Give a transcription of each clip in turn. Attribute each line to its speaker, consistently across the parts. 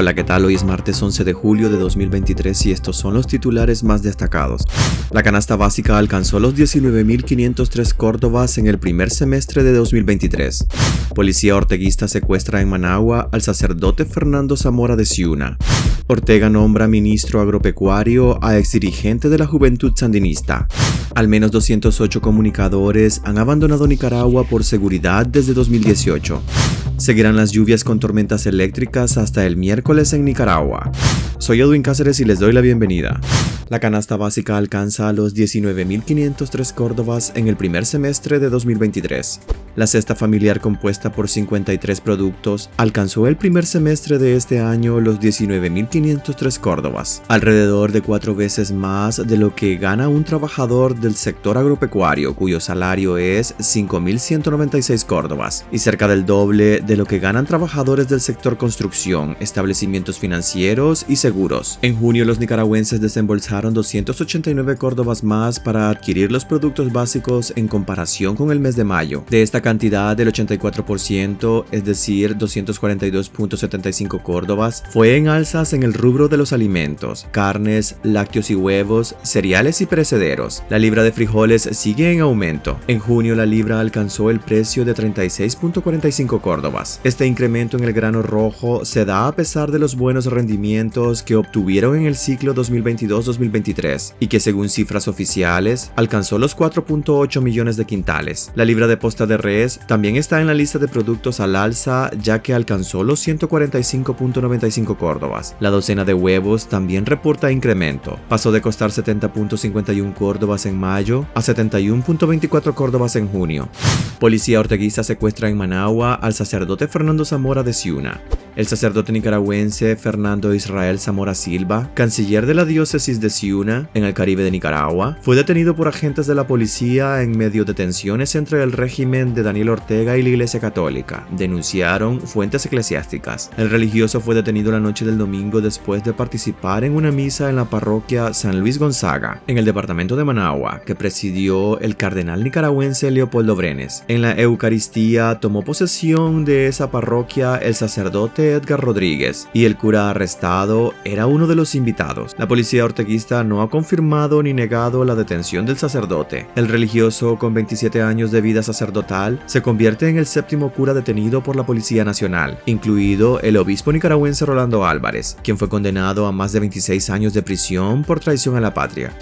Speaker 1: Hola, ¿qué tal? Hoy es martes 11 de julio de 2023 y estos son los titulares más destacados. La canasta básica alcanzó los 19.503 córdobas en el primer semestre de 2023. Policía orteguista secuestra en Managua al sacerdote Fernando Zamora de Ciuna. Ortega nombra ministro agropecuario a exdirigente de la Juventud Sandinista. Al menos 208 comunicadores han abandonado Nicaragua por seguridad desde 2018. Seguirán las lluvias con tormentas eléctricas hasta el miércoles en Nicaragua. Soy Edwin Cáceres y les doy la bienvenida. La canasta básica alcanza los 19.503 córdobas en el primer semestre de 2023. La cesta familiar compuesta por 53 productos alcanzó el primer semestre de este año los 19.503 córdobas, alrededor de cuatro veces más de lo que gana un trabajador del sector agropecuario cuyo salario es 5.196 córdobas y cerca del doble de lo que ganan trabajadores del sector construcción, establecimientos financieros y seguros. En junio los nicaragüenses desembolsaron 289 córdobas más para adquirir los productos básicos en comparación con el mes de mayo. De esta cantidad del 84%, es decir, 242.75 córdobas, fue en alzas en el rubro de los alimentos, carnes, lácteos y huevos, cereales y perecederos. La libra de frijoles sigue en aumento. En junio la libra alcanzó el precio de 36.45 córdobas. Este incremento en el grano rojo se da a pesar de los buenos rendimientos que obtuvieron en el ciclo 2022-2023 y que según cifras oficiales alcanzó los 4.8 millones de quintales. La libra de posta de res también está en la lista de productos al alza ya que alcanzó los 145.95 córdobas. La docena de huevos también reporta incremento. Pasó de costar 70.51 córdobas en mayo a 71.24 córdobas en junio. Policía orteguista secuestra en Managua al sacerdote Fernando Zamora de Ciuna. El sacerdote nicaragüense Fernando Israel Zamora Silva, canciller de la diócesis de Ciuna, en el Caribe de Nicaragua, fue detenido por agentes de la policía en medio de tensiones entre el régimen de Daniel Ortega y la Iglesia Católica, denunciaron fuentes eclesiásticas. El religioso fue detenido la noche del domingo después de participar en una misa en la parroquia San Luis Gonzaga, en el departamento de Managua, que presidió el cardenal nicaragüense Leopoldo Brenes. En la Eucaristía tomó posesión de esa parroquia el sacerdote Edgar Rodríguez y el cura arrestado era uno de los invitados. La policía orteguista no ha confirmado ni negado la detención del sacerdote. El religioso con 27 años de vida sacerdotal se convierte en el séptimo cura detenido por la Policía Nacional, incluido el obispo nicaragüense Rolando Álvarez, quien fue condenado a más de 26 años de prisión por traición a la patria.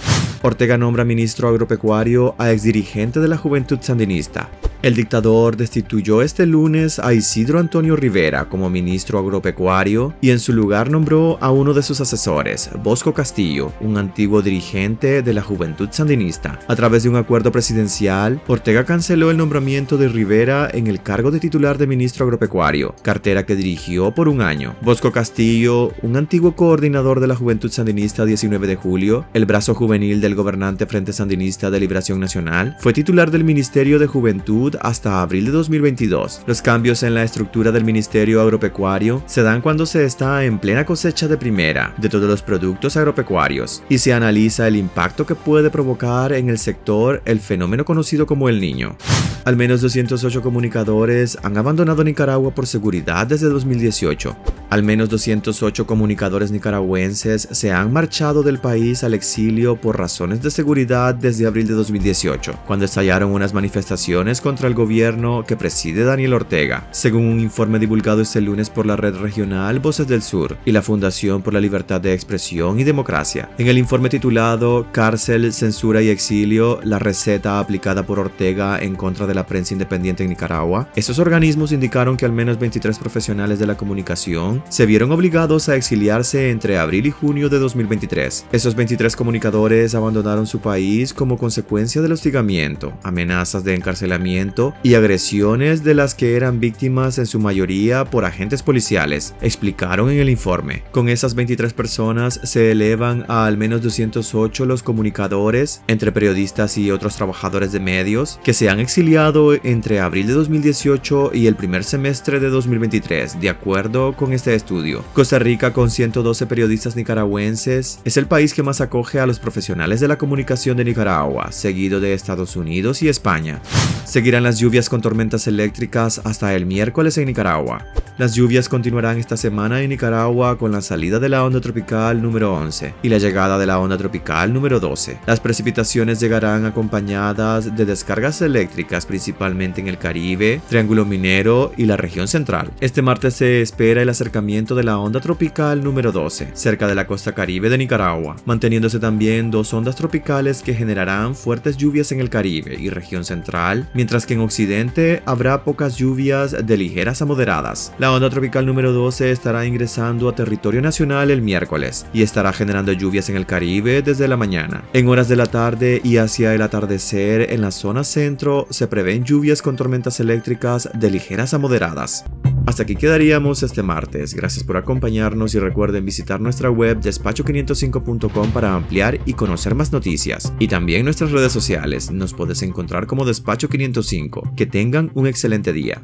Speaker 1: Ortega nombra ministro agropecuario a exdirigente de la Juventud Sandinista. El dictador destituyó este lunes a Isidro Antonio Rivera como ministro agropecuario y en su lugar nombró a uno de sus asesores, Bosco Castillo, un antiguo dirigente de la Juventud Sandinista. A través de un acuerdo presidencial, Ortega canceló el nombramiento de Rivera en el cargo de titular de ministro agropecuario, cartera que dirigió por un año. Bosco Castillo, un antiguo coordinador de la Juventud Sandinista 19 de julio, el brazo juvenil del gobernante Frente Sandinista de Liberación Nacional, fue titular del Ministerio de Juventud hasta abril de 2022. Los cambios en la estructura del Ministerio Agropecuario se dan cuando se está en plena cosecha de primera de todos los productos agropecuarios y se analiza el impacto que puede provocar en el sector el fenómeno conocido como el niño. Al menos 208 comunicadores han abandonado Nicaragua por seguridad desde 2018. Al menos 208 comunicadores nicaragüenses se han marchado del país al exilio por razones de seguridad desde abril de 2018, cuando estallaron unas manifestaciones contra el gobierno que preside Daniel Ortega, según un informe divulgado este lunes por la red regional Voces del Sur y la Fundación por la Libertad de Expresión y Democracia. En el informe titulado Cárcel, Censura y Exilio, la receta aplicada por Ortega en contra de la prensa independiente en Nicaragua, estos organismos indicaron que al menos 23 profesionales de la comunicación se vieron obligados a exiliarse entre abril y junio de 2023. Esos 23 comunicadores abandonaron su país como consecuencia del hostigamiento, amenazas de encarcelamiento y agresiones de las que eran víctimas en su mayoría por agentes policiales, explicaron en el informe. Con esas estas 23 personas se elevan a al menos 208 los comunicadores, entre periodistas y otros trabajadores de medios, que se han exiliado entre abril de 2018 y el primer semestre de 2023, de acuerdo con este estudio. Costa Rica, con 112 periodistas nicaragüenses, es el país que más acoge a los profesionales de la comunicación de Nicaragua, seguido de Estados Unidos y España. Seguirán las lluvias con tormentas eléctricas hasta el miércoles en Nicaragua. Las lluvias continuarán esta semana en Nicaragua con la salida de la onda tropical número 11 y la llegada de la onda tropical número 12. Las precipitaciones llegarán acompañadas de descargas eléctricas principalmente en el Caribe, Triángulo Minero y la región central. Este martes se espera el acercamiento de la onda tropical número 12 cerca de la costa caribe de Nicaragua, manteniéndose también dos ondas tropicales que generarán fuertes lluvias en el Caribe y región central, mientras que en Occidente habrá pocas lluvias de ligeras a moderadas. La onda tropical número 12 estará ingresando a territorio nacional el miércoles y estará generando lluvias en el Caribe desde la mañana. En horas de la tarde y hacia el atardecer en la zona centro se prevén lluvias con tormentas eléctricas de ligeras a moderadas. Hasta aquí quedaríamos este martes. Gracias por acompañarnos y recuerden visitar nuestra web despacho505.com para ampliar y conocer más noticias. Y también nuestras redes sociales. Nos puedes encontrar como Despacho 505. Que tengan un excelente día.